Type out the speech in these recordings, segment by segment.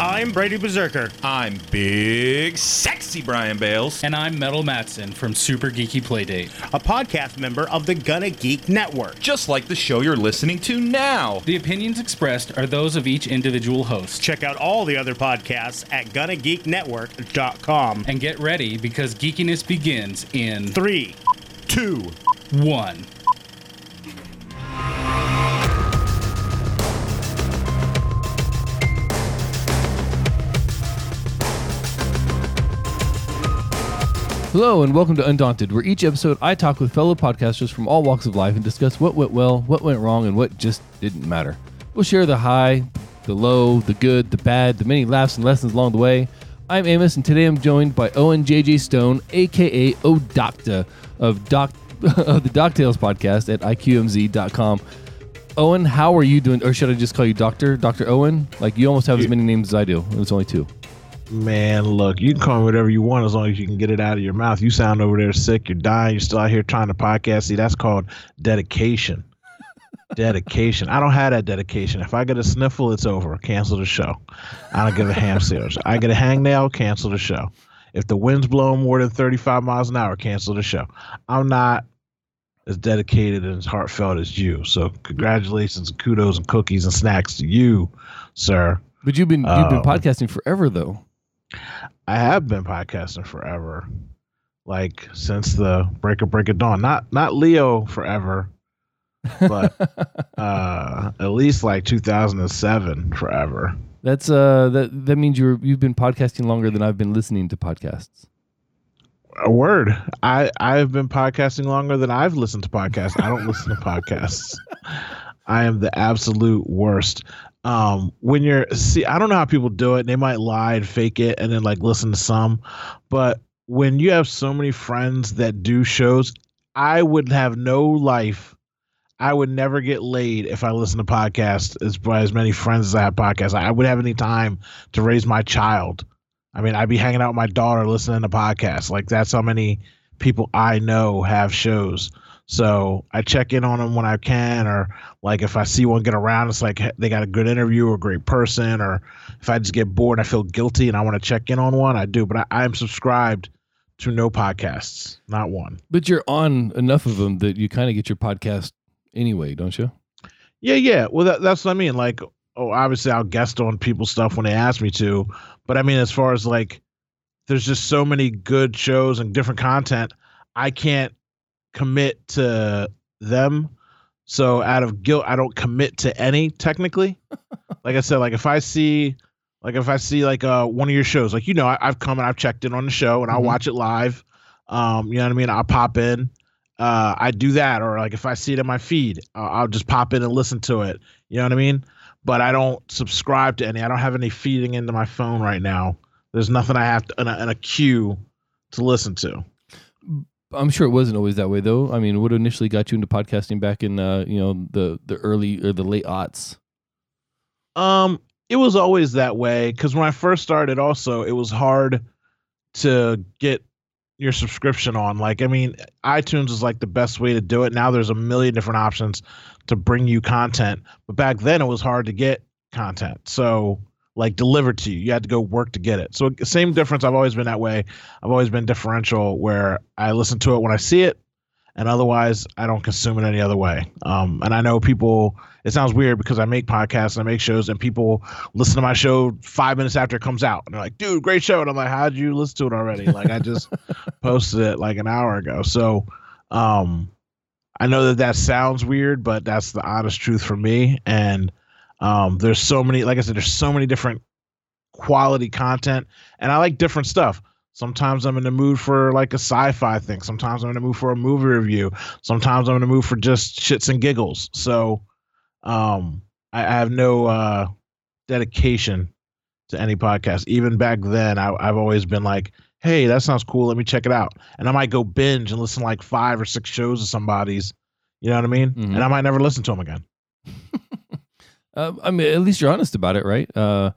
I'm Brady Berserker. I'm big, sexy Brian Bales. And I'm Metal Matson from Super Geeky Playdate, a podcast member of the Gonna Geek Network. Just like the show you're listening to now. The opinions expressed are those of each individual host. Check out all the other podcasts at GonnaGeekNetwork.com. And get ready because geekiness begins in three, two, one. Hello, and welcome to Undaunted, where each episode I talk with fellow podcasters from all walks of life and discuss what went well, what went wrong, and what just didn't matter. We'll share the high, the low, the good, the bad, the many laughs and lessons along the way. I'm Amos, and today I'm joined by Owen JJ Stone, aka OhDoctah of Doc of the DocTales podcast at iqmz.com. Owen, how are you doing? Or should I just call you Doctor? Dr. Owen? Like you almost have as many names as I do. It's only two. Man, look, you can call me whatever you want as long as you can get it out of your mouth. You sound over there sick, you're dying, you're still out here trying to podcast. See, that's called dedication. dedication. I don't have that dedication. If I get a sniffle, it's over. Cancel the show. I don't give a ham sandwich. I get a hangnail, cancel the show. If the wind's blowing more than 35 miles an hour, cancel the show. I'm not as dedicated and as heartfelt as you. So congratulations, and kudos, and cookies and snacks to you, sir. But you've been you've been um, podcasting forever though. I have been podcasting forever, like since the break of break of dawn. Not not Leo forever, but uh, at least like 2007 forever. That's uh that that means you're you've been podcasting longer than I've been listening to podcasts. A word. I I've been podcasting longer than I've listened to podcasts. I don't listen to podcasts. I am the absolute worst um when you're see i don't know how people do it they might lie and fake it and then like listen to some but when you have so many friends that do shows i would have no life i would never get laid if i listen to podcasts as by as many friends as i have podcasts. I would have any time to raise my child. I mean i'd be hanging out with my daughter listening to podcasts. Like that's how many people i know have shows so I check in on them when I can, or like if I see one get around, it's like they got a good interview or a great person, or if I just get bored, I feel guilty and I want to check in on one, I do. But I, am subscribed to no podcasts, not one. But you're on enough of them that you kind of get your podcast anyway, don't you? Yeah, yeah. Well, that, that's what I mean. Like, oh, obviously I'll guest on people's stuff when they ask me to, but I mean, as far as like, there's just so many good shows and different content. I can't commit to them. So out of guilt, I don't commit to any technically. like I said, like if I see, like if I see like uh one of your shows, like you know, I, have come and I've checked in on the show and I'll mm-hmm. watch it live. Um, you know what I mean? I'll pop in. Uh, I do that, or like if I see it in my feed, uh, I'll just pop in and listen to it. You know what I mean? But I don't subscribe to any. I don't have any feeding into my phone right now. There's nothing I have to in a, in a queue to listen to. I'm sure it wasn't always that way though. I mean, what initially got you into podcasting back in uh, you know the the early or the late aughts? Um, it was always that way because when I first started, also it was hard to get your subscription on. Like, I mean, iTunes is like the best way to do it. Now there's a million different options to bring you content, but back then it was hard to get content. So like delivered to you. You had to go work to get it. So same difference. I've always been that way. I've always been differential where I listen to it when I see it, and otherwise I don't consume it any other way. Um, and I know people. It sounds weird because I make podcasts and I make shows, and people listen to my show five minutes after it comes out, and they're like, "Dude, great show!" And I'm like, "How'd you listen to it already?" Like I just posted it like an hour ago. So, um, I know that that sounds weird, but that's the honest truth for me, and um, there's so many, like I said, there's so many different quality content, and I like different stuff. Sometimes I'm in the mood for like a sci-fi thing. Sometimes I'm in the mood for a movie review. Sometimes I'm in the mood for just shits and giggles. So, um, I, I have no uh, dedication to any podcast. Even back then, I, I've always been like, "Hey, that sounds cool. Let me check it out." And I might go binge and listen to like five or six shows of somebody's. You know what I mean? Mm-hmm. And I might never listen to them again. Uh, I mean, at least you're honest about it, right? Uh,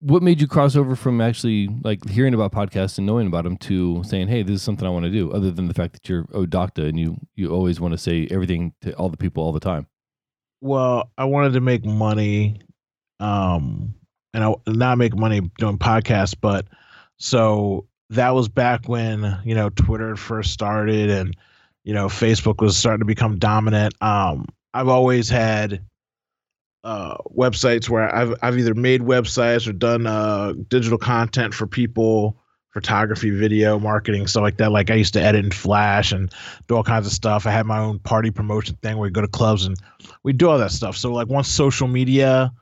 what made you cross over from actually like hearing about podcasts and knowing about them to saying, "Hey, this is something I want to do"? Other than the fact that you're OhDoctah and you you always want to say everything to all the people all the time. Well, I wanted to make money, um, and I not make money doing podcasts, but so that was back when you know Twitter first started and you know Facebook was starting to become dominant. Um, I've always had uh, websites where I've I've either made websites or done uh, digital content for people, photography, video, marketing, stuff like that. Like I used to edit in Flash and do all kinds of stuff. I had my own party promotion thing where we go to clubs and we do all that stuff. So like once social media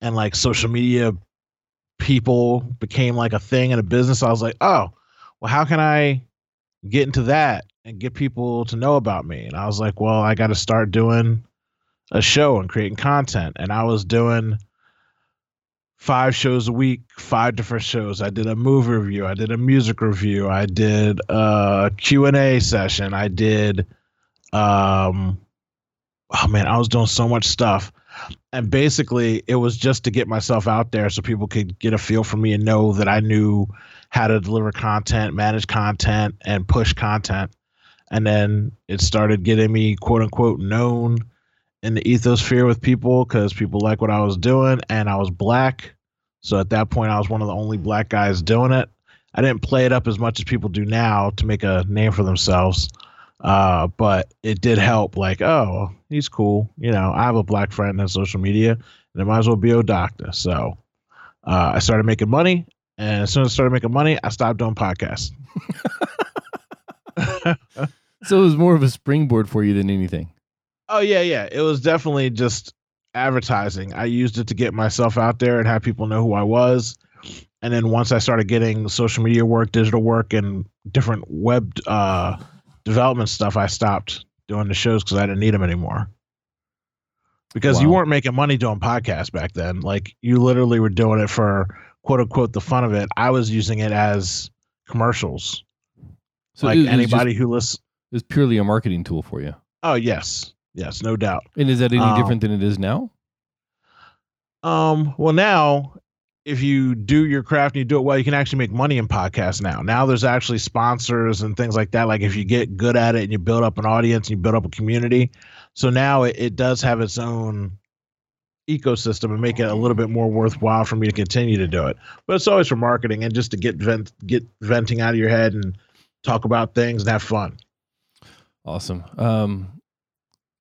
and like social media people became like a thing in a business, I was like, oh, well, how can I get into that and get people to know about me? And I was like, well, I got to start doing a show and creating content. And I was doing five shows a week, five different shows. I did a movie review, I did a music review, I did a Q&A session, I did um oh man, I was doing so much stuff. And basically it was just to get myself out there so people could get a feel for me and know that I knew how to deliver content, manage content and push content. And then it started getting me quote unquote known in the ethosphere with people because people like what I was doing and I was black. So at that point, I was one of the only black guys doing it. I didn't play it up as much as people do now to make a name for themselves. Uh, but it did help. Like, oh, he's cool. You know, I have a black friend on social media, and it might as well be a doctor. So uh, I started making money, and as soon as I started making money, I stopped doing podcasts. So it was more of a springboard for you than anything. Oh yeah, yeah. It was definitely just advertising. I used it to get myself out there and have people know who I was. And then once I started getting social media work, digital work, and different web uh, development stuff, I stopped doing the shows because I didn't need them anymore. Because you weren't making money doing podcasts back then. Like you literally were doing it for quote unquote the fun of it. I was using it as commercials. So like it, was just- anybody who listens. was purely a marketing tool for you. Oh yes, yes, no doubt. And is that any Um, different than it is now? Um, well, now if you do your craft and you do it well, you can actually make money in podcasts now. Now there's actually sponsors and things like that. Like if you get good at it and you build up an audience and you build up a community. So now it, it does have its own ecosystem and make it a little bit more worthwhile for me to continue to do it. But it's always for marketing and just to get vent get venting out of your head and talk about things and have fun. Awesome. Um,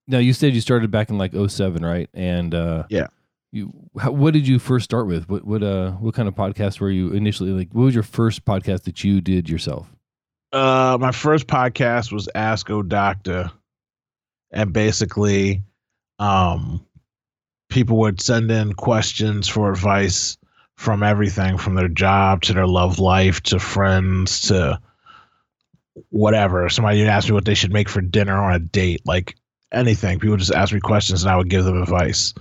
now you said you started back in like 07, right? And uh, Yeah. You, how, what did you first start with? What what uh what kind of podcast were you initially like? What was your first podcast that you did yourself? Uh, my first podcast was Ask O Doctor, and basically, um, people would send in questions for advice from everything from their job to their love life to friends to whatever. Somebody would ask me what they should make for dinner on a date, like anything. People just ask me questions and I would give them advice.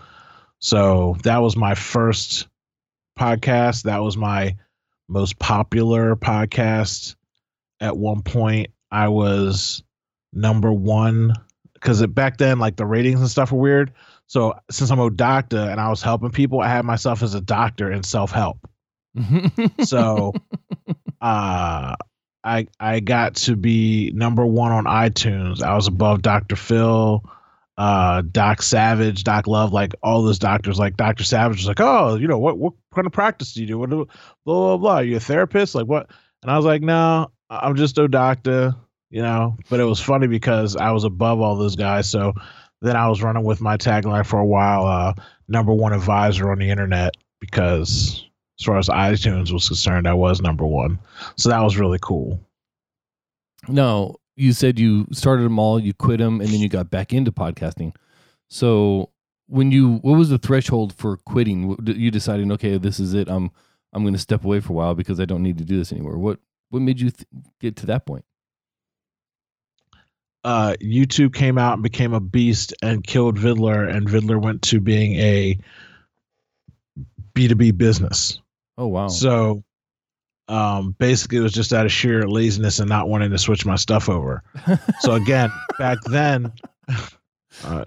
So that was my first podcast. That was my most popular podcast at one point I was number one because it back then like the ratings and stuff were weird. So since I'm a doctor and I was helping people, I had myself as a doctor in self help. So uh I I got to be number one on iTunes. I was above Dr. Phil, uh Doc Savage, Doc Love, like all those doctors. Like Dr. Savage was like, oh, you know what what kind of practice do you do? What do blah blah blah? Are you a therapist? Like what? And I was like, no, I'm just a doctor, you know. But it was funny because I was above all those guys. So then I was running with my tagline for a while, uh, number one advisor on the internet, because as far as iTunes was concerned, I was number one. So that was really cool. no, you said you started them all, you quit them, and then you got back into podcasting. So when you, what was the threshold for quitting? You deciding, okay, this is it. I'm I'm going to step away for a while because I don't need to do this anymore. What what made you th- get to that point? Uh, YouTube came out and became a beast and killed Viddler, and Viddler went to being a B2B business. Oh wow. So um, basically, it was just out of sheer laziness and not wanting to switch my stuff over. So again, back then, uh,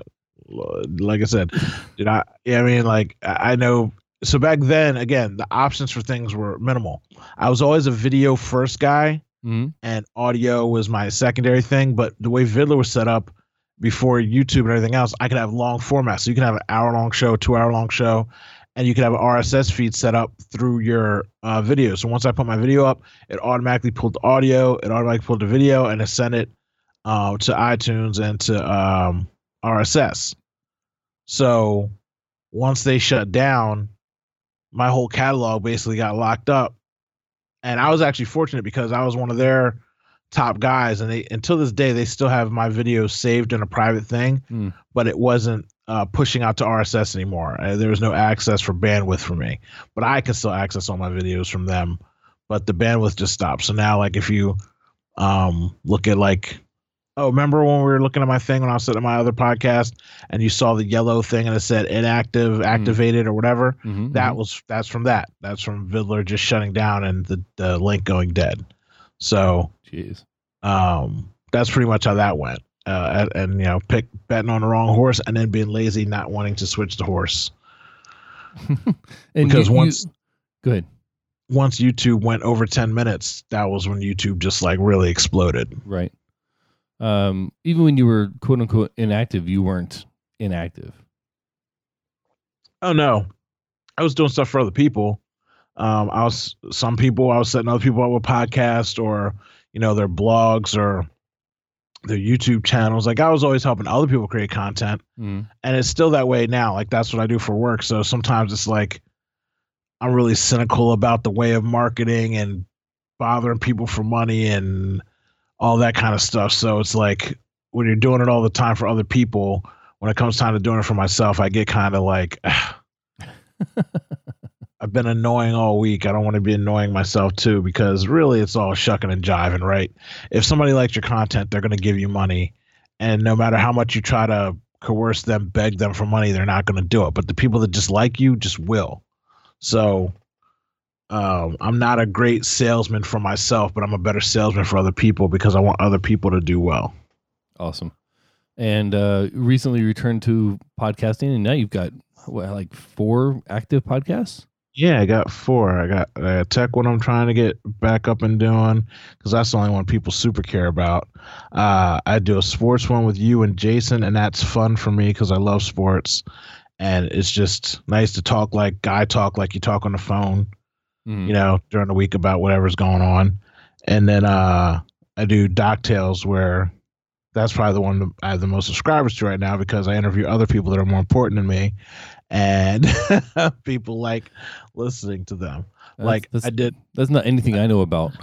like I said, did I? Yeah, I mean, like I know. So back then, again, the options for things were minimal. I was always a video first guy, Mhm. and audio was my secondary thing. But the way Viddler was set up before YouTube and everything else, I could have long formats. So you can have an hour long show, two hour long show, and you could have an RSS feed set up through your uh, video. So once I put my video up, it automatically pulled the audio, it automatically pulled the video, and it sent it uh, to iTunes and to um, RSS. So once they shut down, my whole catalog basically got locked up. And I was actually fortunate because I was one of their top guys, and they until this day they still have my videos saved in a private thing, Hmm. but it wasn't uh, pushing out to RSS anymore. Uh, there was no access for bandwidth for me, but I can still access all my videos from them. But the bandwidth just stopped. So now, like, if you um, look at like, oh, remember when we were looking at my thing when I was sitting at my other podcast, and you saw the yellow thing and it said inactive, activated, or whatever. Mhm, That mhm. was that's from that. That's from Viddler just shutting down and the, the link going dead. So Jeez. um, that's pretty much how that went. Uh, and, and you know, pick betting on the wrong horse and then being lazy, not wanting to switch the horse. And because you- you- once go ahead. once YouTube went over ten minutes, that was when YouTube just like really exploded. Right. Um, even when you were quote unquote inactive, you weren't inactive. Oh no, I was doing stuff for other people. Um, I was some people I was setting other people up with podcasts or you know their blogs or their YouTube channels. Like I was always helping other people create content. Mm. and it's still that way now like that's what i do for work so sometimes it's like i'm really cynical about the way of marketing and bothering people for money and all that kind of stuff so it's like when you're doing it all the time for other people when it comes time to doing it for myself i get kind of like i've been annoying all week i don't want to be annoying myself too because really it's all shucking and jiving right if somebody likes your content they're going to give you money and no matter how much you try to coerce them, beg them for money, they're not going to do it. But the people that just like you just will. So um, I'm not a great salesman for myself, but I'm a better salesman for other people because I want other people to do well. Awesome. And uh, recently returned to podcasting, and now you've got what, like four active podcasts. Yeah, I got four. I got uh, tech one I'm trying to get back up and doing because that's the only one people super care about. Uh, I do a sports one with you and Jason, and that's fun for me because I love sports, and it's just nice to talk like guy talk like you talk on the phone. Mm. you know, during the week about whatever's going on. And then uh I do Doc Tales where that's probably the one I have the most subscribers to right now because I interview other people that are more important than me and people like listening to them. That's- like that's, I did that's not anything I know about.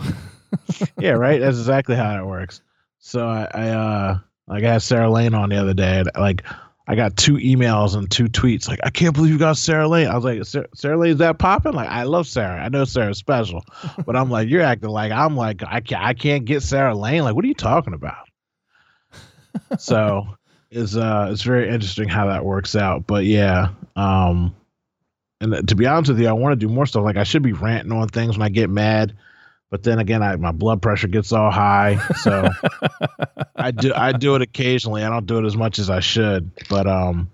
yeah, right. That's exactly how it works. So I, I uh like I had Sarah Lane on the other day and like I got two emails and two tweets like I can't believe you got Sarah Lane. I was like Sarah, Sarah Lane's that popping? Like I love Sarah. I know Sarah's special, but I'm like you're acting like I'm like I can't I can't get Sarah Lane. Like what are you talking about? so it's uh it's very interesting how that works out. But yeah, um, and to be honest with you, I want to do more stuff. Like I should be ranting on things when I get mad, but then again, I my blood pressure gets all high, so I do I do it occasionally. I don't do it as much as I should, but um,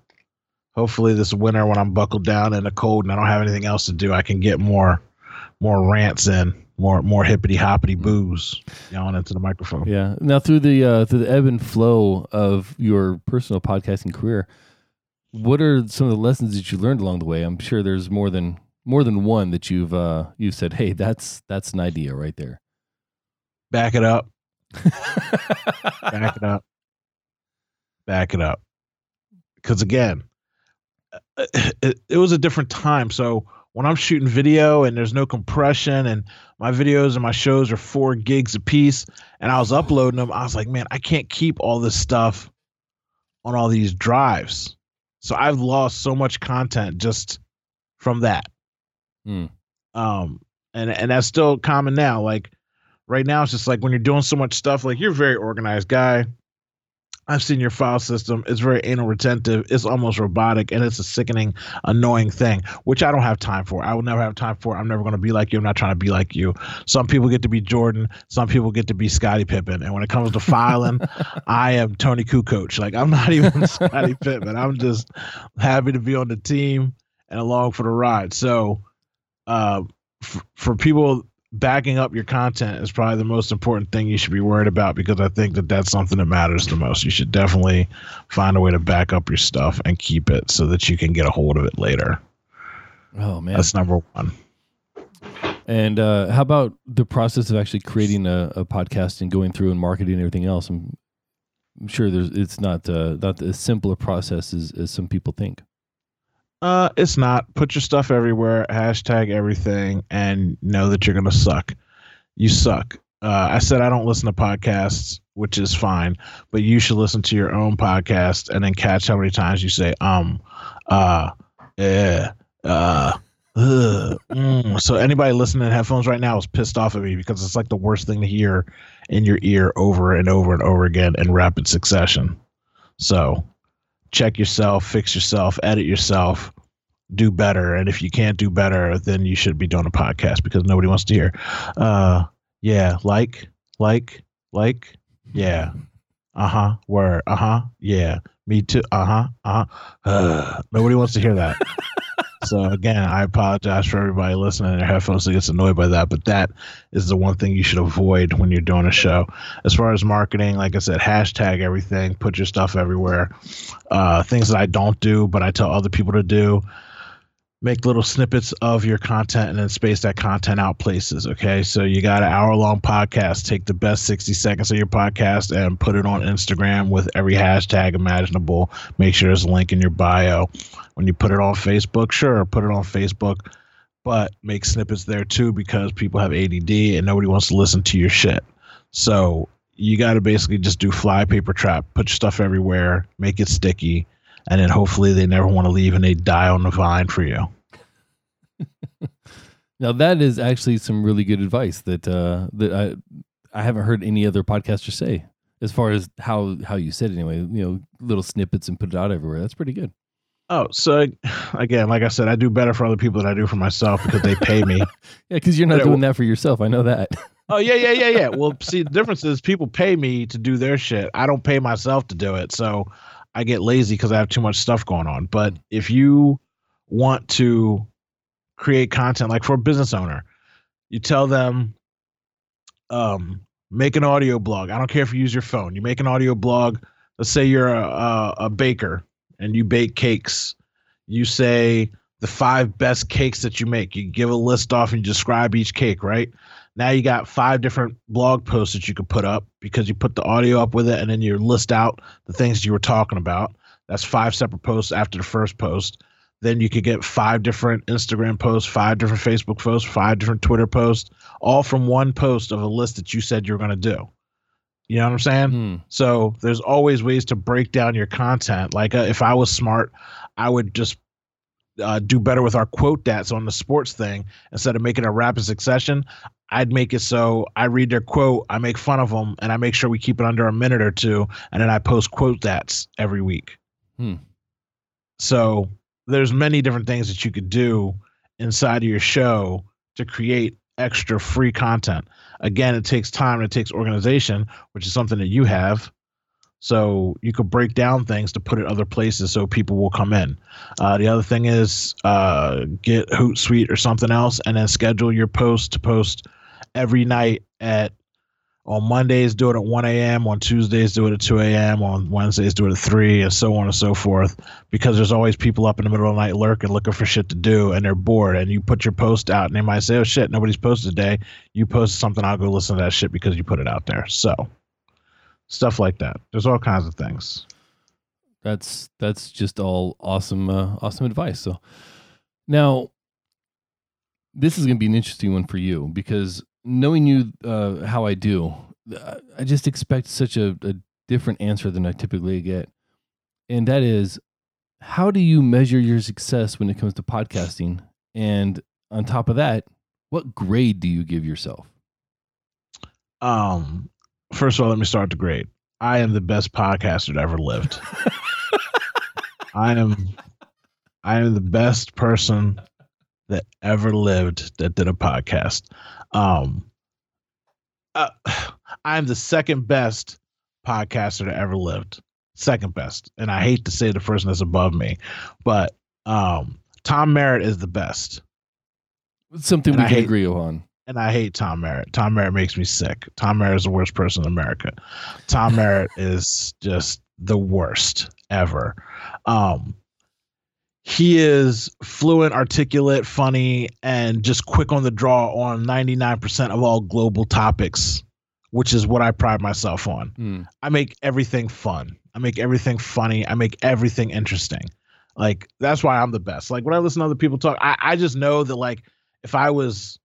hopefully this winter when I'm buckled down in the cold and I don't have anything else to do, I can get more more rants in, more more hippity hoppity booze yelling into the microphone. Yeah. Now through the uh, through the ebb and flow of your personal podcasting career, what are some of the lessons that you learned along the way? I'm sure there's more than more than one that you've uh, you've said, "Hey, that's that's an idea right there." Back it up, back it up, back it up. Because again, uh, it, it was a different time. So when I'm shooting video and there's no compression and my videos and my shows are four gigs a piece and I was uploading them, I was like, man, I can't keep all this stuff on all these drives. So I've lost so much content just from that. Hmm. Um, and and that's still common now. Like right now, it's just like when you're doing so much stuff. Like you're a very organized guy. I've seen your file system. It's very anal retentive. It's almost robotic, and it's a sickening, annoying thing, which I don't have time for. I will never have time for. I'm never going to be like you. I'm not trying to be like you. Some people get to be Jordan. Some people get to be Scottie Pippen. And when it comes to filing, I am Toni Kukoc. Like I'm not even Scottie Pippen. I'm just happy to be on the team and along for the ride. So, uh, f- for people backing up your content is probably the most important thing you should be worried about because I think that that's something that matters the most. You should definitely find a way to back up your stuff and keep it so that you can get a hold of it later. Oh man. That's number one. And uh, how about the process of actually creating a, a podcast and going through and marketing and everything else? I'm, I'm sure there's it's not uh, not as simple a process as, as some people think. Uh, it's not. Put your stuff everywhere. Hashtag everything, and know that you're gonna suck. You suck. Uh, I said I don't listen to podcasts, which is fine, but you should listen to your own podcast and then catch how many times you say um, uh, yeah, uh, ugh, mm. So anybody listening in headphones right now is pissed off at me because it's like the worst thing to hear in your ear over and over and over again in rapid succession. So check yourself, fix yourself, edit yourself, do better. And if you can't do better, then you should be doing a podcast because nobody wants to hear. Uh, yeah, like, like, like, yeah. Uh huh. Word. Uh huh. Yeah. Me too. Uh huh. Uh huh. Nobody wants to hear that. so again, I apologize for everybody listening in their headphones that gets annoyed by that, but that is the one thing you should avoid when you're doing a show. As far as marketing, like I said, hashtag everything, put your stuff everywhere. Uh, things that I don't do, but I tell other people to do make little snippets of your content and then space that content out places. Okay. So you got an hour long podcast. Take the best 60 seconds of your podcast and put it on Instagram with every hashtag imaginable. Make sure there's a link in your bio. When you put it on Facebook, sure, put it on Facebook, but make snippets there too because people have ADD and nobody wants to listen to your shit. So you got to basically just do fly paper trap, put your stuff everywhere, make it sticky and then hopefully they never want to leave and they die on the vine for you. now that is actually some really good advice that uh, that I I haven't heard any other podcaster say as far as how how you said it anyway. You know, little snippets and put it out everywhere. That's pretty good. Oh, so again, like I said, I do better for other people than I do for myself because they pay me. yeah, because you're not doing that for yourself. I know that. oh yeah, yeah, yeah, yeah. Well, see, the difference is people pay me to do their shit. I don't pay myself to do it. So I get lazy because I have too much stuff going on. But if you want to create content, like for a business owner, you tell them, um, make an audio blog. I don't care if you use your phone. You make an audio blog. Let's say you're a, a, a baker and you bake cakes. You say the five best cakes that you make. You give a list off and you describe each cake, right? Now you got five different blog posts that you could put up because you put the audio up with it and then you list out the things you were talking about. That's five separate posts after the first post. Then you could get five different Instagram posts, five different Facebook posts, five different Twitter posts, all from one post of a list that you said you were going to do. You know what I'm saying? Hmm. So there's always ways to break down your content. Like uh, if I was smart, I would just uh, do better with our quote dats on the sports thing instead of making a rapid succession. I'd make it so I read their quote, I make fun of them, and I make sure we keep it under a minute or two, and then I post quote that's every week. Hmm. So there's many different things that you could do inside of your show to create extra free content. Again, it takes time, and it takes organization, which is something that you have. So you could break down things to put it other places so people will come in. Uh, the other thing is uh, get Hootsuite or something else, and then schedule your post to post every night at on Mondays do it at 1 a.m. On Tuesdays do it at 2 a.m. On Wednesdays do it at 3 and so on and so forth. Because there's always people up in the middle of the night lurking, looking for shit to do, and they're bored. And you put your post out, and they might say, "Oh shit, nobody's posted today." You post something, I'll go listen to that shit because you put it out there. So stuff like that. There's all kinds of things. That's that's just all awesome, uh, awesome advice. So now this is going to be an interesting one for you because knowing you uh, how I do, I just expect such a, a different answer than I typically get. And that is, how do you measure your success when it comes to podcasting? And on top of that, what grade do you give yourself? Um, first of all, let me start the grade. I am the best podcaster that ever lived. I am I am the best person that ever lived that did a podcast. Um, uh, I'm the second best podcaster that ever lived. Second best, and I hate to say the person that's above me, but um, Tom Merritt is the best. Something and we I can hate, agree on. And I hate Tom Merritt. Tom Merritt makes me sick. Tom Merritt is the worst person in America. Tom Merritt is just the worst ever. Um, he is fluent, articulate, funny, and just quick on the draw on 99% of all global topics, which is what I pride myself on. Mm. I make everything fun. I make everything funny. I make everything interesting. Like that's why I'm the best. Like when I listen to other people talk, I, I just know that like if I was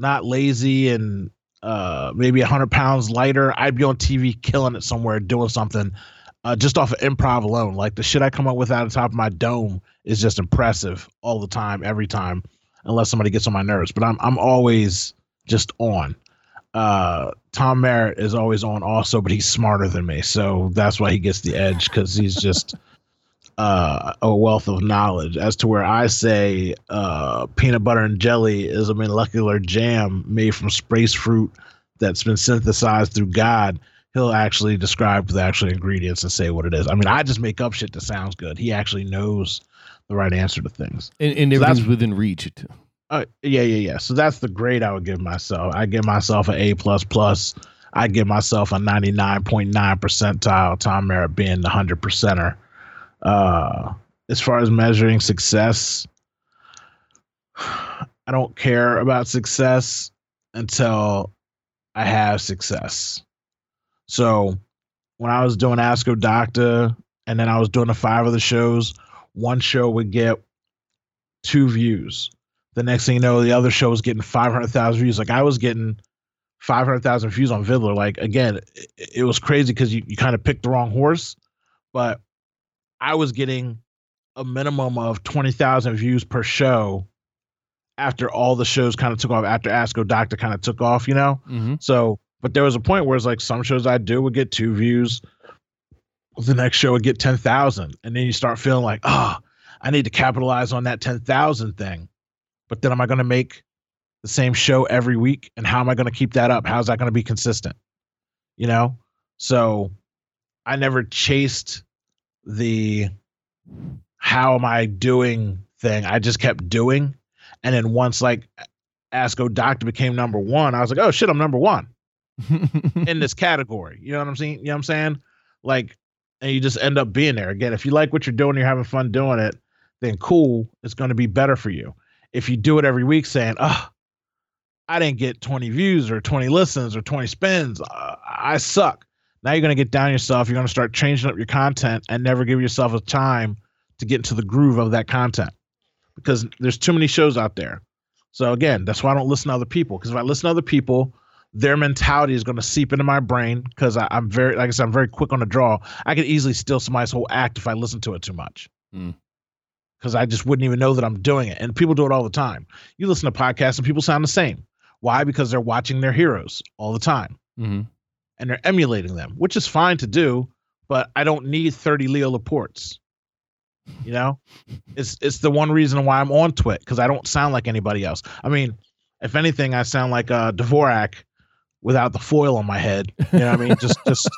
not lazy and uh maybe hundred pounds lighter, I'd be on TV killing it somewhere doing something uh, just off of improv alone. Like the shit I come up with out of top of my dome is just impressive all the time, every time, unless somebody gets on my nerves. But I'm I'm always just on. Uh, Tom Merritt is always on also, but he's smarter than me, so that's why he gets the edge because he's just uh, a wealth of knowledge. As to where I say uh, peanut butter and jelly is a molecular jam made from space fruit that's been synthesized through God he'll actually describe the actual ingredients and say what it is. I mean, I just make up shit that sounds good. He actually knows the right answer to things. And, and So everything's within reach. Too. Uh, yeah, yeah, yeah. So that's the grade I would give myself. I give myself an A plus plus. I give myself a ninety nine point nine percentile. Tom Merritt being the hundred percenter. Uh, as far as measuring success, I don't care about success until I have success. So when I was doing Ask O Doctor and then I was doing the five other shows, one show would get two views. The next thing you know, the other show was getting 500,000 views. Like I was getting 500,000 views on Viddler. Like again, it, it was crazy because you, you kind of picked the wrong horse, but I was getting a minimum of 20,000 views per show after all the shows kind of took off, after Ask O Doctor kind of took off, you know? Mm-hmm. So, but there was a point where it's like some shows I do would get two views, the next show would get ten thousand, and then you start feeling like, oh, I need to capitalize on that ten thousand thing. But then, am I going to make the same show every week? And how am I going to keep that up? How's that going to be consistent? You know, so I never chased the how am I doing thing. I just kept doing, and then once like Ask O Doctor became number one, I was like, oh shit, I'm number one in this category. You know what I'm saying? You know what I'm saying? Like, and you just end up being there. Again, if you like what you're doing, you're having fun doing it, then cool, it's going to be better for you. If you do it every week saying, oh, I didn't get 20 views or 20 listens or 20 spins, uh, I suck. Now you're going to get down yourself. You're going to start changing up your content and never give yourself a time to get into the groove of that content because there's too many shows out there. So again, that's why I don't listen to other people. Because if I listen to other people, their mentality is going to seep into my brain. Because I'm very, like I said, I'm very quick on the draw. I could easily steal somebody's whole act if I listen to it too much. Mm. Because I just wouldn't even know that I'm doing it. And people do it all the time. You listen to podcasts and people sound the same. Why? Because they're watching their heroes all the time hmm and they're emulating them, which is fine to do. But I don't need 30 Leo Laportes. You know, it's it's the one reason why I'm on Twit because I don't sound like anybody else. I mean, if anything, I sound like uh, Dvorak without the foil on my head. You know what I mean? Just just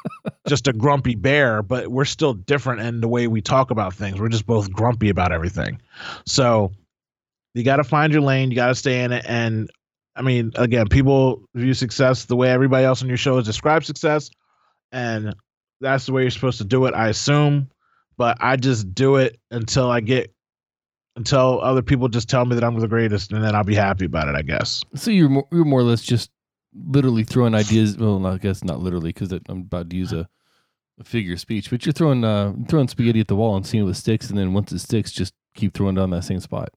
just a grumpy bear, but we're still different in the way we talk about things. We're just both grumpy about everything. So you got to find your lane. You got to stay in it. And I mean, again, people view success the way everybody else on your show has described success, and that's the way you're supposed to do it. I assume, but I just do it until I get until other people just tell me that I'm the greatest, and then I'll be happy about it. I guess. So you're more, you're more or less just literally throwing ideas. Well, I guess not literally because I'm about to use a, a figure of speech, but you're throwing uh, throwing spaghetti at the wall and seeing what sticks, and then once it sticks, just keep throwing down that same spot.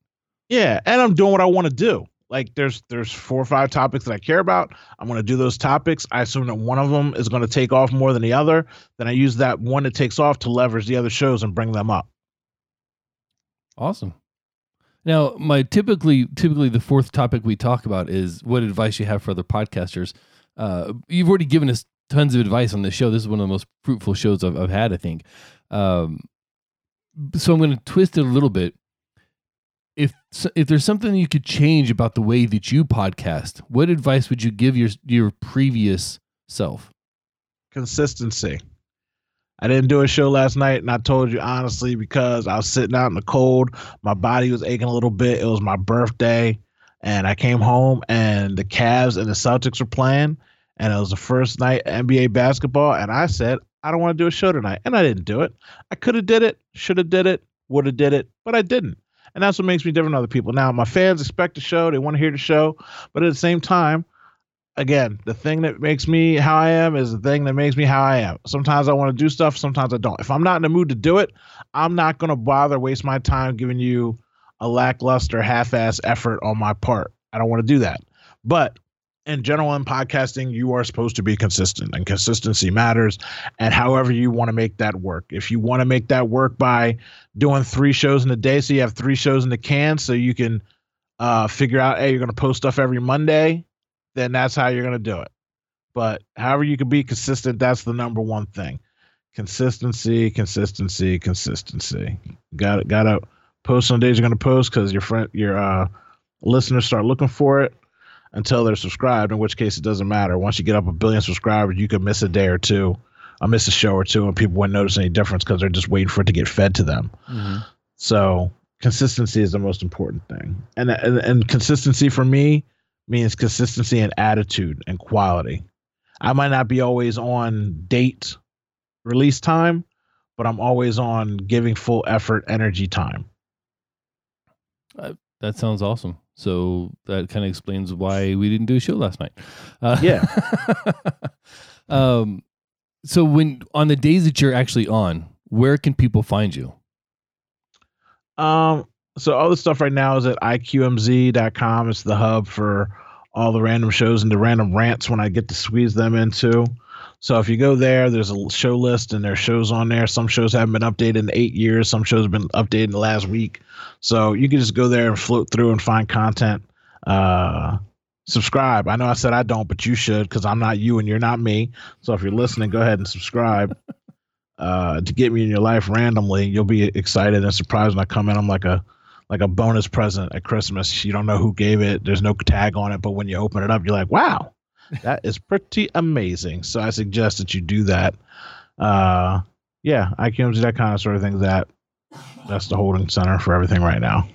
Yeah, and I'm doing what I want to do. Like there's there's four or five topics that I care about. I'm going to do those topics. I assume that one of them is going to take off more than the other. Then I use that one that takes off to leverage the other shows and bring them up. Awesome. Now, my typically typically the fourth topic we talk about is what advice you have for other podcasters. Uh, you've already given us tons of advice on this show. This is one of the most fruitful shows I've, I've had, I think. Um, so I'm going to twist it a little bit. If if there's something you could change about the way that you podcast, what advice would you give your your previous self? Consistency. I didn't do a show last night, and I told you honestly because I was sitting out in the cold. My body was aching a little bit. It was my birthday, and I came home, and the Cavs and the Celtics were playing, and it was the first night NBA basketball. And I said, I don't want to do a show tonight, and I didn't do it. I could have did it, should have did it, would have did it, but I didn't. And that's what makes me different than other people. Now, my fans expect the show, they want to hear the show, but at the same time, again, the thing that makes me how I am is the thing that makes me how I am. Sometimes I want to do stuff, sometimes I don't. If I'm not in the mood to do it, I'm not going to bother waste my time giving you a lackluster half-ass effort on my part. I don't want to do that. But in general in podcasting, you are supposed to be consistent and consistency matters. And however you want to make that work. If you want to make that work by doing three shows in a day, so you have three shows in the can, so you can uh, figure out, hey, you're going to post stuff every Monday, then that's how you're going to do it. But however you can be consistent, that's the number one thing. Consistency, consistency, consistency. Got. Got to post on days you're going to post because your friend, your uh, listeners start looking for it until they're subscribed, in which case it doesn't matter. Once you get up a billion subscribers, you could miss a day or two, I miss a show or two, and people wouldn't notice any difference because they're just waiting for it to get fed to them. Mm-hmm. So consistency is the most important thing, and, and and consistency for me means consistency in attitude and quality. I might not be always on date release time, but I'm always on giving full effort, energy time. That sounds awesome. So that kind of explains why we didn't do a show last night. Uh, Yeah. um. So when on the days that you're actually on, where can people find you? Um, so all the stuff right now is at iqmz.com. It's the hub for all the random shows and the random rants when I get to squeeze them into. So if you go there, there's a show list and there's shows on there. Some shows haven't been updated in eight years. Some shows have been updated in the last week. So you can just go there and float through and find content. Uh, subscribe. I know I said I don't, but you should because I'm not you and you're not me. So if you're listening, go ahead and subscribe. Uh, to get me in your life randomly, you'll be excited and surprised when I come in. I'm like a like a bonus present at Christmas. You don't know who gave it. There's no tag on it, but when you open it up, you're like, wow, that is pretty amazing. So I suggest that you do that. Uh, yeah, IQMZ.com sort of thing. That that's the holding center for everything right now.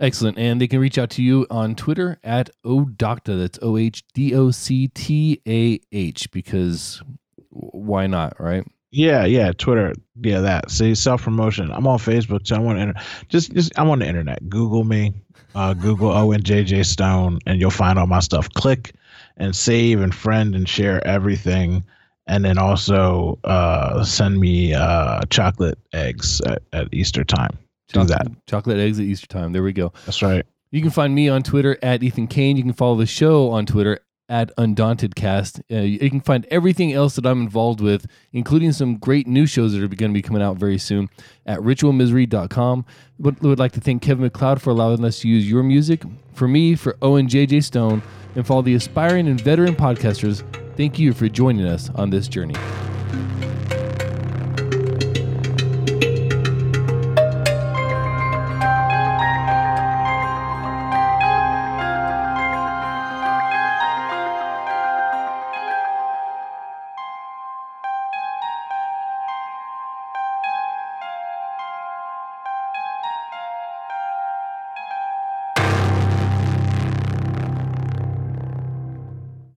Excellent. And they can reach out to you on Twitter at OhDoctah. That's O H D O C T A H because why not, right? Yeah, yeah, Twitter, yeah, that. See, self promotion. I'm on Facebook too. I'm on inter- just, just I'm on the internet. Google me, uh, Google Owen JJ Stone, and you'll find all my stuff. Click and save and friend and share everything, and then also uh, send me uh, chocolate eggs at, at Easter time. Do Chocolate, that. Chocolate eggs at Easter time. There we go. That's right. You can find me on Twitter at Ethan Kane. You can follow the show on Twitter at UndauntedCast. Uh, you can find everything else that I'm involved with, including some great new shows that are going to be coming out very soon at ritualmisery.com. Would, would like to thank Kevin MacLeod for allowing us to use your music. For me, for Owen JJ Stone, and for all the aspiring and veteran podcasters, thank you for joining us on this journey.